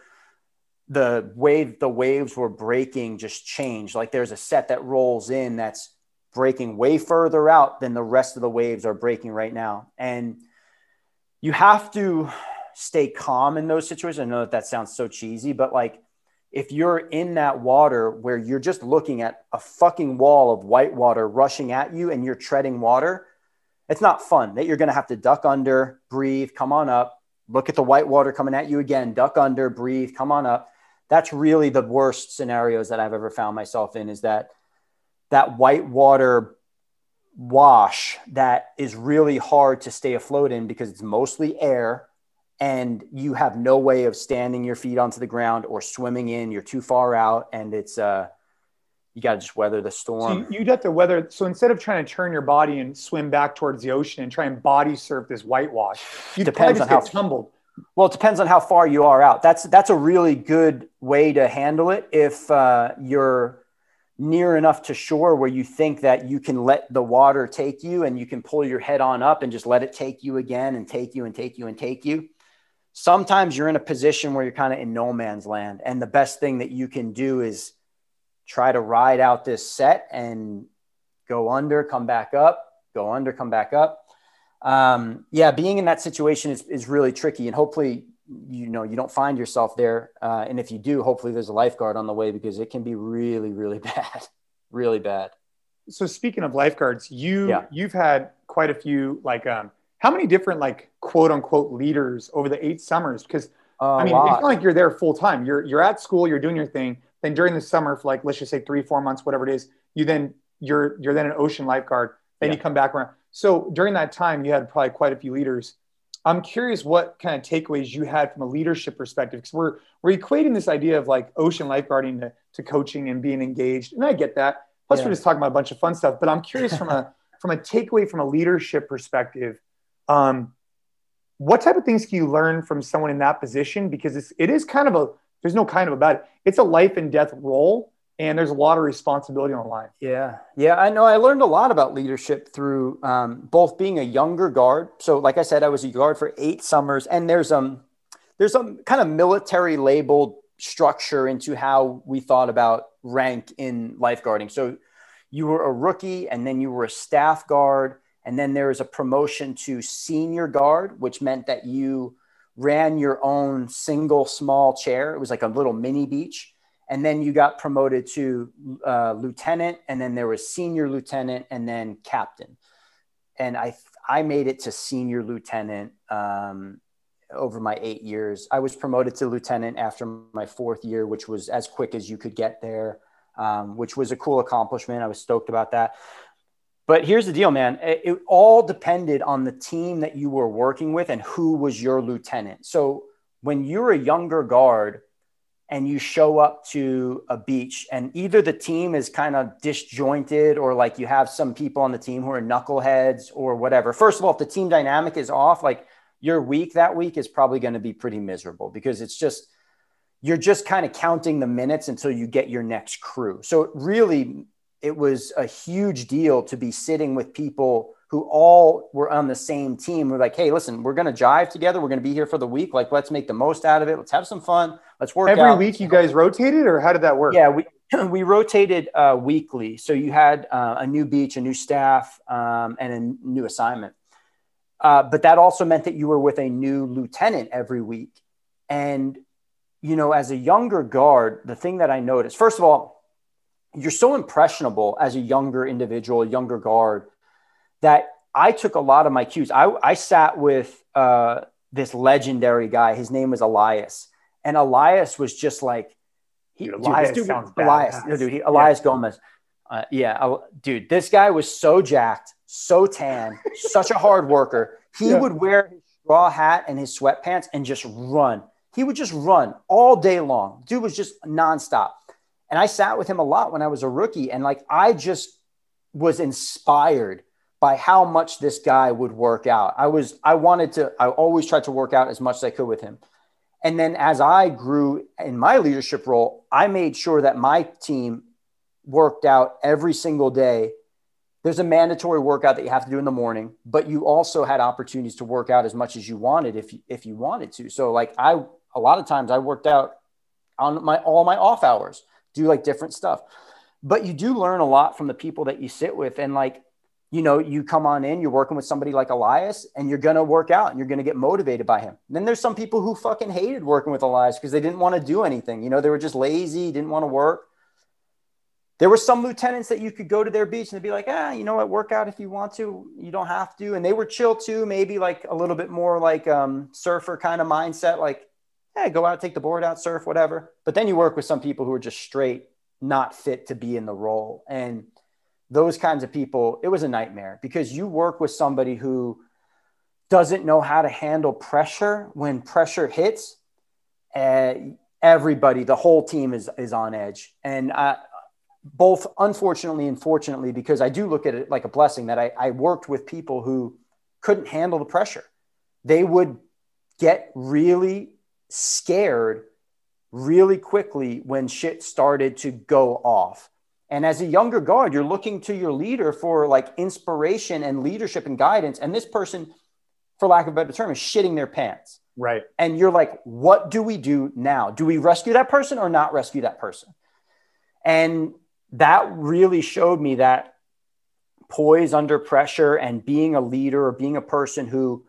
the wave, the waves were breaking just changed. Like there's a set that rolls in that's breaking way further out than the rest of the waves are breaking right now. And you have to stay calm in those situations. I know that that sounds so cheesy, but like if you're in that water where you're just looking at a fucking wall of white water rushing at you and you're treading water, it's not fun that you're going to have to duck under, breathe, come on up, look at the white water coming at you again, duck under, breathe, come on up. That's really the worst scenarios that I've ever found myself in is that that white water wash that is really hard to stay afloat in because it's mostly air and you have no way of standing your feet onto the ground or swimming in. You're too far out, and it's uh, you got to just weather the storm. So you'd have to weather. So instead of trying to turn your body and swim back towards the ocean and try and body surf this whitewash, you depends on how tumbled. Well, it depends on how far you are out. That's that's a really good way to handle it if uh, you're near enough to shore where you think that you can let the water take you and you can pull your head on up and just let it take you again and take you and take you and take you sometimes you're in a position where you're kind of in no man's land. And the best thing that you can do is try to ride out this set and go under, come back up, go under, come back up. Um, yeah, being in that situation is, is really tricky. And hopefully, you know, you don't find yourself there. Uh, and if you do, hopefully there's a lifeguard on the way because it can be really, really *laughs* bad, really bad. So speaking of lifeguards, you, yeah. you've had quite a few like, um, how many different like quote unquote leaders over the eight summers? Because I mean, it's not like you're there full time. You're you're at school, you're doing your thing. Then during the summer, for like let's just say three, four months, whatever it is, you then you're you're then an ocean lifeguard. Then yeah. you come back around. So during that time, you had probably quite a few leaders. I'm curious what kind of takeaways you had from a leadership perspective because we're we're equating this idea of like ocean lifeguarding to, to coaching and being engaged, and I get that. Plus, yeah. we're just talking about a bunch of fun stuff. But I'm curious from a *laughs* from a takeaway from a leadership perspective um, what type of things can you learn from someone in that position? Because it's, it is kind of a, there's no kind of about it. It's a life and death role and there's a lot of responsibility on line. Yeah, yeah, I know. I learned a lot about leadership through um, both being a younger guard. So, like I said, I was a guard for eight summers, and there's um there's a kind of military labeled structure into how we thought about rank in lifeguarding. So, you were a rookie, and then you were a staff guard, and then there was a promotion to senior guard, which meant that you ran your own single small chair. It was like a little mini beach. And then you got promoted to uh, lieutenant and then there was senior lieutenant and then captain. And i i made it to senior lieutenant um, over my eight years. I was promoted to lieutenant after my fourth year which was as quick as you could get there um, which was a cool accomplishment. I was stoked about that but here's the deal man it, all depended on the team that you were working with and who was your lieutenant so when you're a younger guard and you show up to a beach and either the team is kind of disjointed or like you have some people on the team who are knuckleheads or whatever. First of all, if the team dynamic is off, like your week that week is probably going to be pretty miserable because it's just you're just kind of counting the minutes until you get your next crew. So it really it was a huge deal to be sitting with people who all were on the same team. We're like, hey, listen, we're going to jive together. We're going to be here for the week. Like, let's make the most out of it. Let's have some fun. Let's work every out. week. You guys rotated, or how did that work? Yeah, we *clears throat* we rotated uh, weekly. So you had uh, a new beach, a new staff, um, and a new assignment. Uh, but that also meant that you were with a new lieutenant every week. And you know, as a younger guard, the thing that I noticed, first of all, you're so impressionable as a younger individual, a younger guard that I took a lot of my cues. I, I sat with uh, this legendary guy. His name was Elias, and Elias was just like, he, dude, Elias dude, sounds Elias, no, dude, he, Elias yeah. Gomez. Uh, yeah, dude, this guy was so jacked, so tan, such a hard worker. He yeah. would wear his straw hat and his sweatpants and just run. He would just run all day long. Dude was just nonstop. And I sat with him a lot when I was a rookie, and like I just was inspired by how much this guy would work out. I was, I wanted to, I always tried to work out as much as I could with him. And then as I grew in my leadership role, I made sure that my team worked out every single day. There's a mandatory workout that you have to do in the morning, but you also had opportunities to work out as much as you wanted if you, if you wanted to. So like I, a lot of times I worked out on my, all my off hours, do like different stuff. But you do learn a lot from the people that you sit with. And like, you know, you come on in, you're working with somebody like Elias, and you're going to work out and you're going to get motivated by him. And then there's some people who fucking hated working with Elias because they didn't want to do anything. You know, they were just lazy, didn't want to work. There were some lieutenants that you could go to their beach and they'd be like, ah, you know what, work out if you want to. You don't have to. And they were chill too, maybe like a little bit more like um, surfer kind of mindset, like, yeah, go out, take the board out, surf, whatever. But then you work with some people who are just straight not fit to be in the role. And those kinds of people, it was a nightmare because you work with somebody who doesn't know how to handle pressure when pressure hits. Uh, everybody, the whole team is, is on edge. And both unfortunately and fortunately, because I do look at it like a blessing that I, I worked with people who couldn't handle the pressure. They would get really scared really quickly when shit started to go off. And as a younger guard, you're looking to your leader for like inspiration and leadership and guidance. And this person, for lack of a better term, is shitting their pants. Right. And you're like, what do we do now? Do we rescue that person or not rescue that person? And that really showed me that poise under pressure and being a leader or being a person who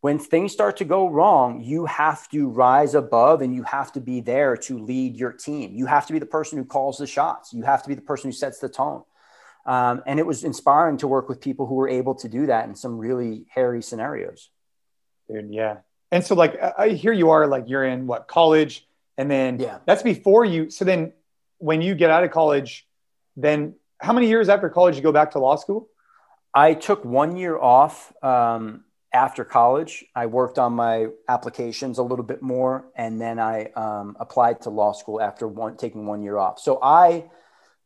when things start to go wrong, you have to rise above and you have to be there to lead your team. You have to be the person who calls the shots. You have to be the person who sets the tone. Um, and it was inspiring to work with people who were able to do that in some really hairy scenarios. Dude, yeah. And so, like, I hear you are like you're in what college, and then yeah, that's before you. So then, when you get out of college, then how many years after college you go back to law school? I took one year off. Um, after college, I worked on my applications a little bit more, and then I um, applied to law school after one, taking one year off. So I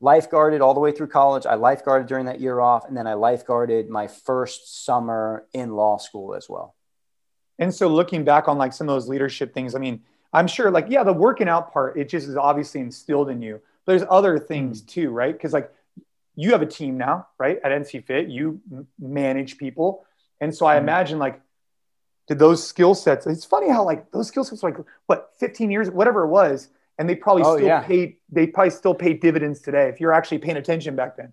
lifeguarded all the way through college. I lifeguarded during that year off, and then I lifeguarded my first summer in law school as well. And so looking back on like some of those leadership things, I mean, I'm sure like, yeah, the working out part, it just is obviously instilled in you. But there's other things mm. too, right? Because like you have a team now, right? At NC Fit, you manage people. And so I mm. imagine like, did those skill sets, it's funny how like those skill sets, like what, 15 years, whatever it was, and they probably oh, still yeah. paid, they probably still pay dividends today if you're actually paying attention back then.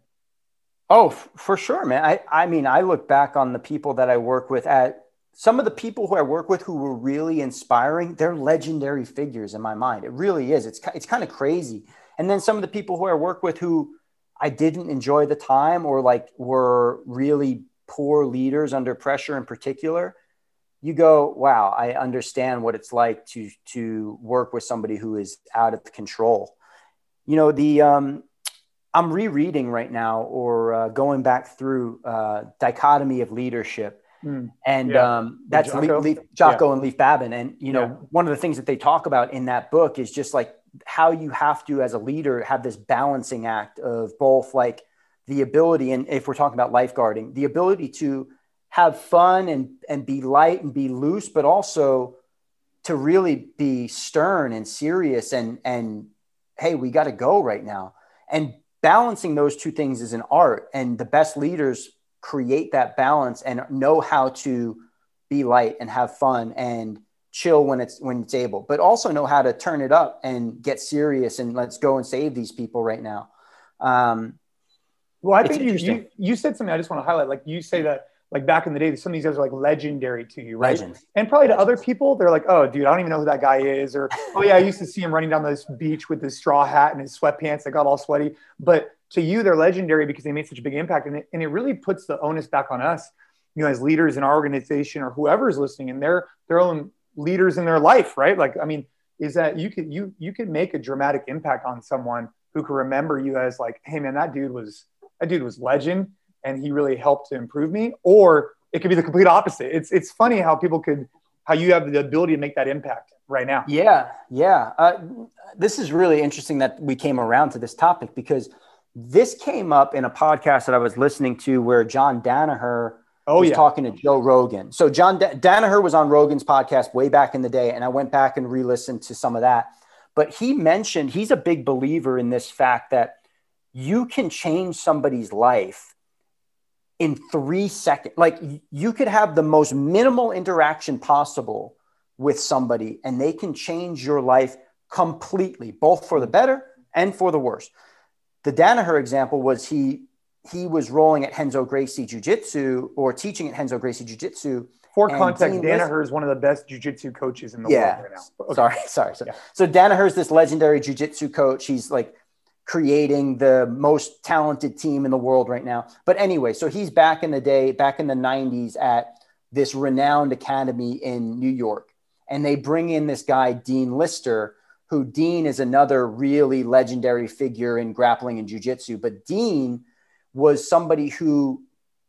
Oh, f- for sure, man. I, I mean, I look back on the people that I work with at some of the people who I work with who were really inspiring, they're legendary figures in my mind. It really is. It's, it's kind of crazy. And then some of the people who I work with who I didn't enjoy the time or like were really poor leaders under pressure in particular, you go, wow, I understand what it's like to, to work with somebody who is out of control. You know, the, um, I'm rereading right now or uh, going back through uh, Dichotomy of Leadership. Mm, and yeah. um, that's Jocko, Leif, Jocko yeah. and Leif Babin. And, you know, yeah. one of the things that they talk about in that book is just like how you have to, as a leader, have this balancing act of both like the ability, and if we're talking about lifeguarding, the ability to have fun and, and be light and be loose, but also to really be stern and serious and, and hey, we got to go right now. And balancing those two things is an art and the best leaders create that balance and know how to be light and have fun and chill when it's when it's able but also know how to turn it up and get serious and let's go and save these people right now um, well i think you, you you said something i just want to highlight like you say that like back in the day, some of these guys are like legendary to you, right? Legends. And probably to other people, they're like, oh, dude, I don't even know who that guy is. Or, *laughs* oh, yeah, I used to see him running down this beach with his straw hat and his sweatpants that got all sweaty. But to you, they're legendary because they made such a big impact. And it, and it really puts the onus back on us, you know, as leaders in our organization or whoever's listening and they're their own leaders in their life, right? Like, I mean, is that you could you you could make a dramatic impact on someone who can remember you as like, hey man, that dude was that dude was legend and he really helped to improve me or it could be the complete opposite. It's it's funny how people could how you have the ability to make that impact right now. Yeah yeah. Uh, this is really interesting that we came around to this topic because this came up in a podcast that i was listening to where john danaher oh, was yeah. talking to joe rogan. So john danaher was on rogan's podcast way back in the day and i went back and re-listened to some of that. But he mentioned he's a big believer in this fact that you can change somebody's life in three seconds. Like you could have the most minimal interaction possible with somebody and they can change your life completely, both for the better and for the worse. The Danaher example was he he was rolling at Renzo Gracie Jiu Jitsu or teaching at Renzo Gracie Jiu Jitsu. For context, Danaher is one of the best jiu-jitsu coaches in the yeah, world right now. Okay. Sorry, sorry. sorry. Yeah. So Danaher is this legendary jiu-jitsu coach. He's like creating the most talented team in the world right now. But anyway, so he's back in the day, back in the 90s at this renowned academy in New York. And they bring in this guy, Dean Lister, who Dean is another really legendary figure in grappling and jujitsu. But Dean was somebody who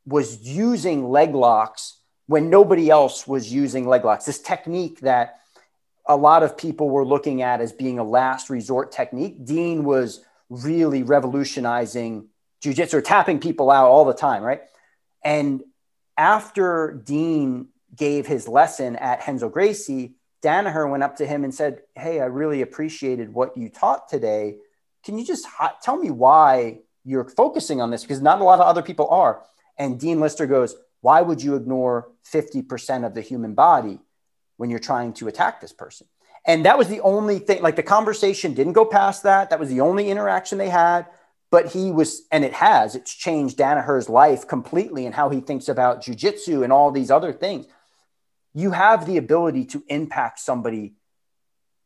was using leg locks when nobody else was using leg locks. This technique that a lot of people were looking at as being a last resort technique. Dean was really revolutionizing jujitsu or tapping people out all the time, right? And after Dean gave his lesson at Renzo Gracie, Danaher went up to him and said, Hey, I really appreciated what you taught today. Can you just tell me why you're focusing on this? Because not a lot of other people are. And Dean Lister goes, Why would you ignore 50% of the human body when you're trying to attack this person? And that was the only thing, like the conversation didn't go past that. That was the only interaction they had. But he was, and it has, it's changed Danaher's life completely and how he thinks about jujitsu and all these other things. You have the ability to impact somebody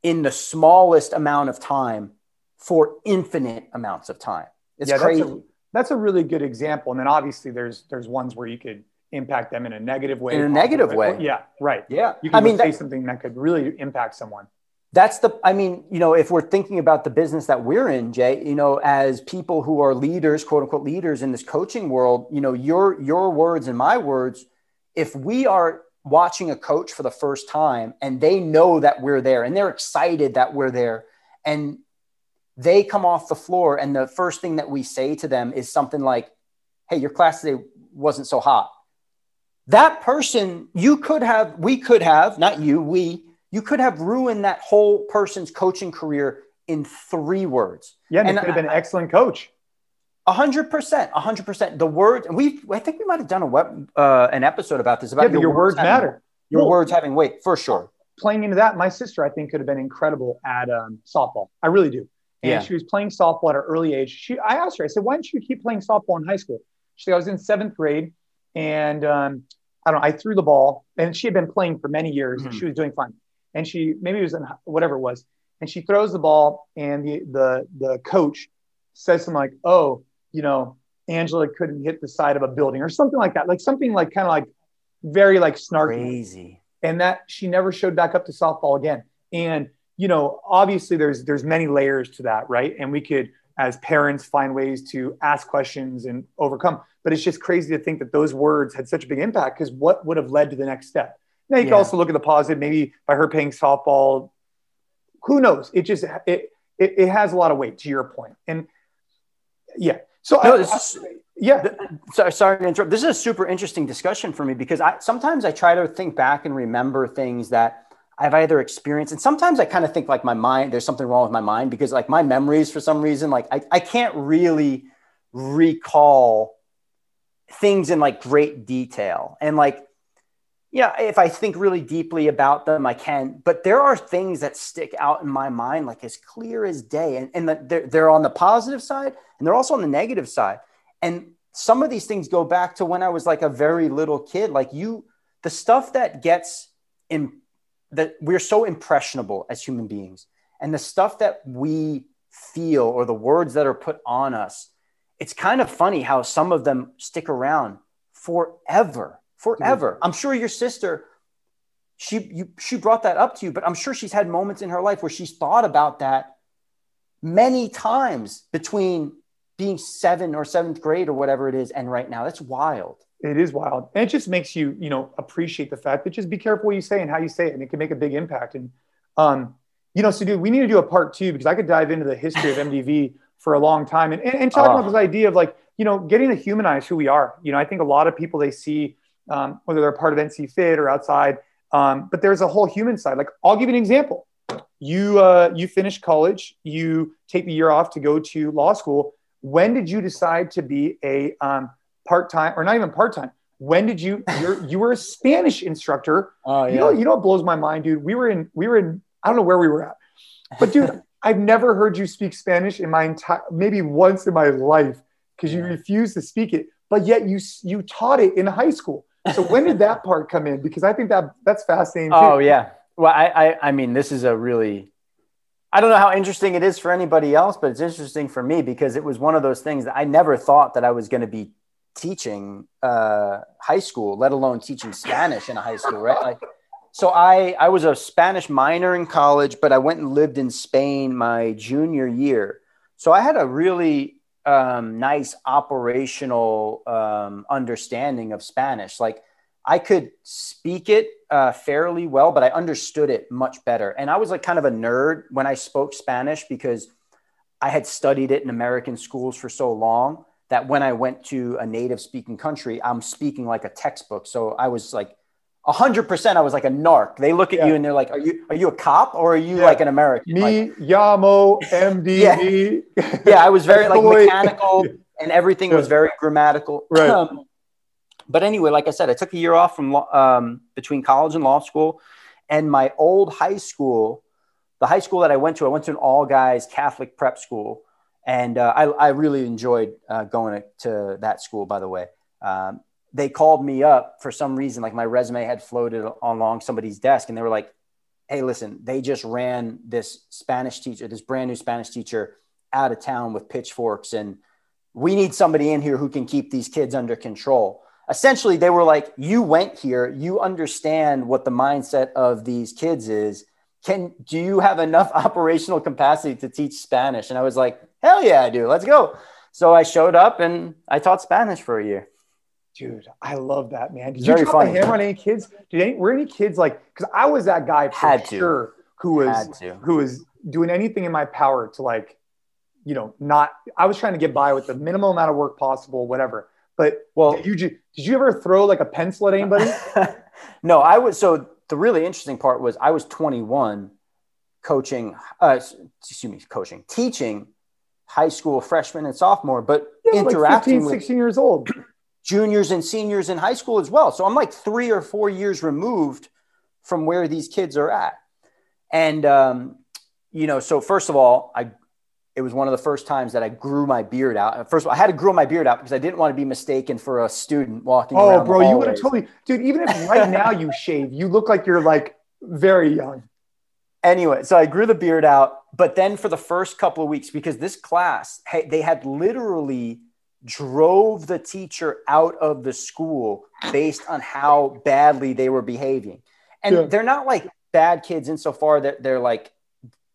in the smallest amount of time for infinite amounts of time. It's yeah, crazy. That's a, that's a really good example. And then obviously there's there's ones where you could impact them in a negative way. In a negative way. Yeah, right. Yeah. You can I mean, say that, something that could really impact someone. That's the, I mean, you know, if we're thinking about the business that we're in, Jay, you know, as people who are leaders, quote unquote leaders in this coaching world, you know, your, your words and my words, if we are watching a coach for the first time and they know that we're there and they're excited that we're there and they come off the floor and the first thing that we say to them is something like, Hey, your class today wasn't so hot that person you could have we could have not you we you could have ruined that whole person's coaching career in three words Yeah, and, And could have been an excellent coach. A hundred percent, a hundred percent. The word we, I think we might have done a web, uh, an episode about this about Yeah, but your words having- matter. Your Well- words having weight for sure. playing into that, my sister, I think, could have been incredible at um, softball. I really do. And Yeah. she was playing softball at an early age. She, I asked her, I said, why didn't you keep playing softball in high school? She said, I was in seventh grade and um, I don't know, I threw the ball and she had been playing for many years and Mhm. she was doing fine. And she, maybe it was in whatever it was. And she throws the ball and the, the, the coach says something like, oh, you know, Angela couldn't hit the side of a building or something like that. Like something like kind of like very like snarky Crazy. and that she never showed back up to softball again. And you know, obviously there's there's many layers to that, right? And we could as parents find ways to ask questions and overcome. But it's just crazy to think that those words had such a big impact because what would have led to the next step? Now you can also look at the positive, maybe by her playing softball. Who knows? It just it it, it has a lot of weight to your point. And yeah. So No, I- is- yeah, Sorry, sorry to interrupt. This is a super interesting discussion for me because I sometimes I try to think back and remember things that I've either experienced, and sometimes I kind of think like my mind. There's something wrong with my mind because like my memories, for some reason, like I, I can't really recall things in like great detail. And like, yeah, if I think really deeply about them, I can. But there are things that stick out in my mind like as clear as day, and and that they're they're on the positive side and they're also on the negative side. And some of these things go back to when I was like a very little kid. Like you, the stuff that gets in that we're so impressionable as human beings, and the stuff that we feel or the words that are put on us, it's kind of funny how some of them stick around forever, forever. Mm-hmm. I'm sure your sister, she you she brought that up to you, but I'm sure she's had moments in her life where she's thought about that many times between being seven or seventh grade or whatever it is and right now. That's wild It is wild. And it just makes you, you know, appreciate the fact that just be careful what you say and how you say it. And it can make a big impact. And, um, you know, so dude, we need to do a part two because I could dive into the history of MDV *laughs* for a long time and, and, and talk Oh. about this idea of like, you know, getting to humanize who we are. You know, I think a lot of people they see, um, whether they're part of NC Fit or outside, um, but there's a whole human side. Like, I'll give you an example. You, uh, you finish college, you take the year off to go to law school. When did you decide to be a, um, part-time or not even part-time. When did you you're, *laughs* you were a spanish instructor. Oh you know you know what blows my mind dude? We were in we were in i don't know where we were at. But dude *laughs* i've never heard you speak spanish in my entire maybe once in my life because you Yeah. refused to speak it. But yet you you taught it in high school. So when did that *laughs* part come in? Because i think that that's fascinating too. oh yeah. Well I, I i mean this is a really i don't know how interesting it is for anybody else but it's interesting for me because it was one of those things that i never thought that i was going to be teaching uh, high school let alone teaching spanish in a high school right? Like so I, I was a spanish minor in college but i went and lived in spain my junior year. So i had a really um, nice operational um, understanding of spanish. Like I could speak it uh, fairly well, but I understood it much better. And I was like kind of a nerd when I spoke Spanish because I had studied it in American schools for so long that when I went to a native speaking country, I'm speaking like a textbook. So I was like, hundred percent, I was like a narc. They look at Yeah. you and they're like, "Are you are you a cop or are you Yeah. like an American?" me Like, yamo MD. *laughs* yeah, I was very like mechanical, *laughs* and everything was very grammatical. Right. Um, but anyway, like I said, I took a year off from law- um, between college and law school, and my old high school, the high school that I went to, I went to an all guys Catholic prep school, and uh, I, I really enjoyed uh, going to, that school. By the way, um, they called me up for some reason, like my resume had floated along somebody's desk, and they were like, "Hey, listen, they just ran this Spanish teacher, this brand new Spanish teacher, out of town with pitchforks, and we need somebody in here who can keep these kids under control." essentially they were like you went here you understand what the mindset of these kids is can do you have enough *laughs* operational capacity to teach spanish and i was like hell yeah i do let's go so i showed up and i taught spanish for a year Dude, I love that, man. Did It's you very drop a hammer on any kids? Did any, were any kids like? Because I was that guy for Had to. sure who was to. who was doing anything in my power to like, you know, not. I was trying to get by with the minimal amount of work possible, whatever. But well, did you did you ever throw like a pencil at anybody? *laughs* no, I was. So the really interesting part was I was 21, coaching. Uh, excuse me, coaching, teaching high school freshman and sophomore, but yeah, interacting like 15, 16 years old, *clears throat* juniors and seniors in high school as well. So I'm like three or four years removed from where these kids are at. And, um, you know, so first of all, I, it was one of the first times that I grew my beard out. First of all, I had to grow my beard out because I didn't want to be mistaken for a student walking oh, around. Oh, bro, you would have totally, dude, even if right now you shave, you look like you're like very young. Anyway, so I grew the beard out, but then for the first couple of weeks, because this class, they had literally drove the teacher out of the school based on how badly they were behaving. And yeah. they're not like bad kids insofar that they're like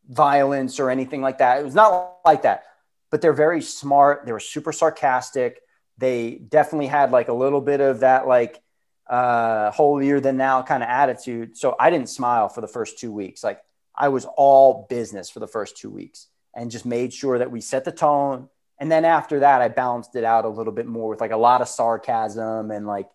violence or anything like that. It was not like that, but they're very smart. They were super sarcastic. They definitely had like a little bit of that, like, uh, holier than now kind of attitude. So I didn't smile for the first two weeks. Like I was all business for the first two weeks and just made sure that we set the tone and then after that, I balanced it out a little bit more with like a lot of sarcasm and like,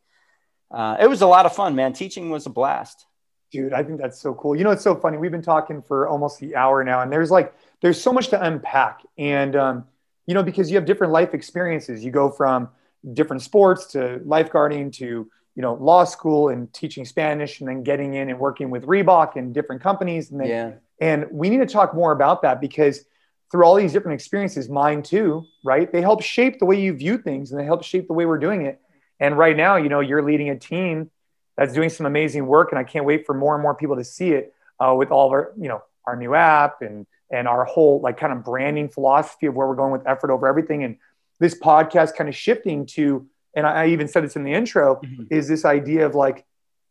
uh, it was a lot of fun, man. Teaching was a blast. Dude, I think that's so cool. You know, it's so funny. We've been talking for almost the hour now, and there's like, there's so much to unpack. And, um, you know, because you have different life experiences, you go from different sports to lifeguarding to, you know, law school and teaching Spanish and then getting in and working with Reebok and different companies. And then, yeah. and we need to talk more about that because through all these different experiences, mine too, right? They help shape the way you view things and they help shape the way we're doing it. And right now, you know, you're leading a team that's doing some amazing work, and I can't wait for more and more people to see it uh, with all of our, you know, our new app and and our whole like kind of branding philosophy of where we're going with effort over everything. And this podcast kind of shifting to, and I, I even said this in the intro, mm-hmm. is this idea of like,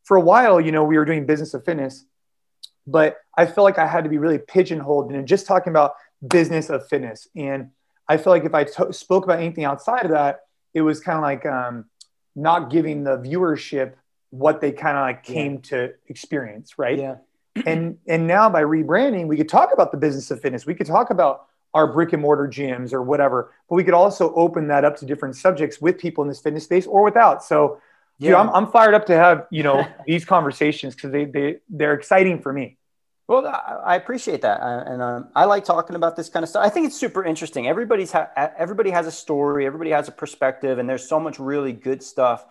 for a while, you know, we were doing business of fitness, but I felt like I had to be really pigeonholed and just talking about business of fitness. And I feel like if I t- spoke about anything outside of that, it was kind of like um, not giving the viewership what they kind of like came yeah. to experience, right? Yeah. *clears throat* and and now by rebranding, we could talk about the business of fitness. We could talk about our brick and mortar gyms or whatever, but we could also open that up to different subjects with people in this fitness space or without. So, yeah, dude, I'm, I'm fired up to have you know *laughs* these conversations because they they they're exciting for me. Well, I appreciate that, and um, I like talking about this kind of stuff. I think it's super interesting. Everybody's ha- everybody has a story, everybody has a perspective, and there's so much really good stuff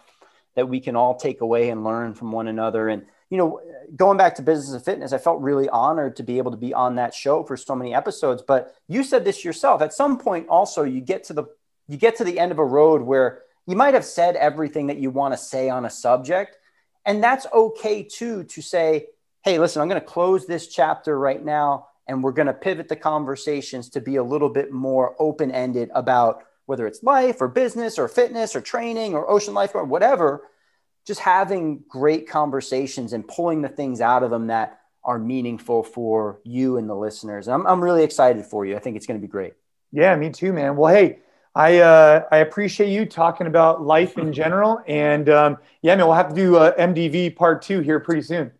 that we can all take away and learn from one another. And you know, going back to business and fitness, I felt really honored to be able to be on that show for so many episodes. But you said this yourself. At some point, also, you get to the you get to the end of a road where you might have said everything that you want to say on a subject, and that's okay too. To say hey, listen, I'm going to close this chapter right now and we're going to pivot the conversations to be a little bit more open ended about whether it's life or business or fitness or training or ocean life or whatever. Just having great conversations and pulling the things out of them that are meaningful for you and the listeners. I'm, I'm really excited for you. I think it's going to be great. Yeah, me too, man. Well, hey, I uh, I appreciate you talking about life in general, and um, yeah, man, we'll have to do uh, MDV part two here pretty soon.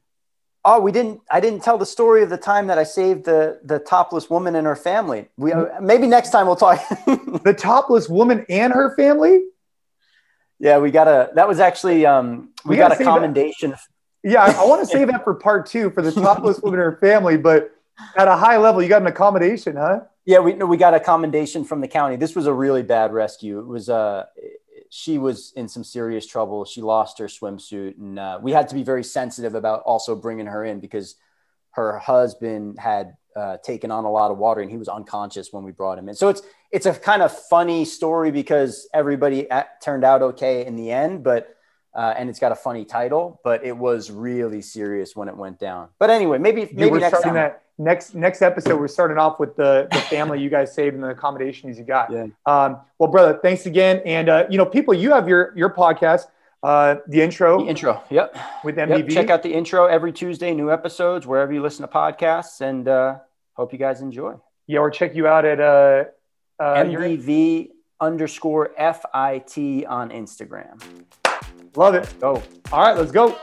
Oh, we didn't. I didn't tell the story of the time that I saved the the topless woman and her family. We uh, maybe next time we'll talk. *laughs* the topless woman and her family. Yeah, we got a. That was actually um, we, we got a commendation. That. Yeah, I, I want to save that for part two for the *laughs* topless woman and her family. But at a high level, you got an accommodation, huh? Yeah, we we got a commendation from the county. This was a really bad rescue. It was uh she was in some serious trouble. She lost her swimsuit, and uh, we had to be very sensitive about also bringing her in because her husband had uh, taken on a lot of water and he was unconscious when we brought him in. So it's it's a kind of funny story because everybody at, turned out okay in the end, but uh, and it's got a funny title, but it was really serious when it went down. But anyway, maybe maybe next time. That next next episode we're starting off with the, the family you guys saved and the accommodations you got yeah. um, well brother thanks again and uh, you know people you have your your podcast uh, the intro? The intro yep. With MDV. Yep. check out the intro every tuesday new episodes wherever you listen to podcasts and uh, hope you guys enjoy. Yeah or check you out at uh, uh mdv underscore fit on instagram. Love it. Go. All right let's go